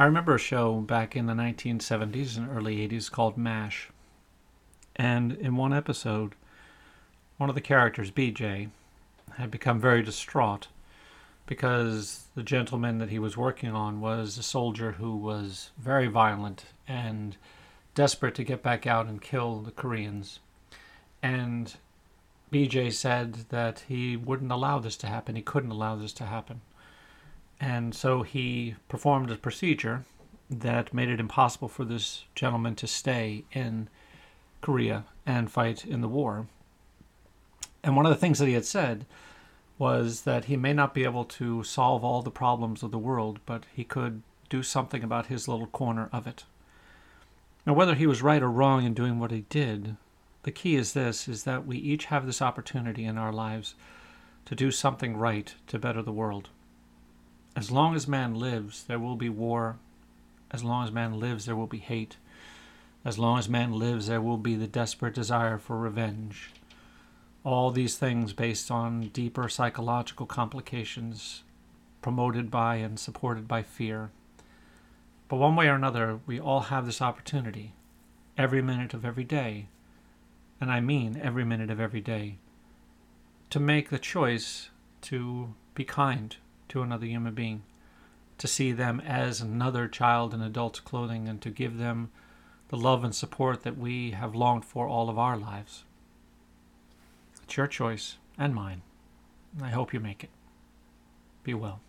I remember a show back in the 1970s and early 80s called MASH. And in one episode, one of the characters, BJ, had become very distraught because the gentleman that he was working on was a soldier who was very violent and desperate to get back out and kill the Koreans. And BJ said that he wouldn't allow this to happen. He couldn't allow this to happen. And so he performed a procedure that made it impossible for this gentleman to stay in Korea and fight in the war. And one of the things that he had said was that he may not be able to solve all the problems of the world, but he could do something about his little corner of it. Now, whether he was right or wrong in doing what he did, the key is this is that we each have this opportunity in our lives to do something right to better the world. As long as man lives, there will be war. As long as man lives, there will be hate. As long as man lives, there will be the desperate desire for revenge. All these things based on deeper psychological complications promoted by and supported by fear. But one way or another, we all have this opportunity every minute of every day, and I mean every minute of every day, to make the choice to be kind to another human being, to see them as another child in adult's clothing, and to give them the love and support that we have longed for all of our lives. It's your choice and mine. I hope you make it. Be well.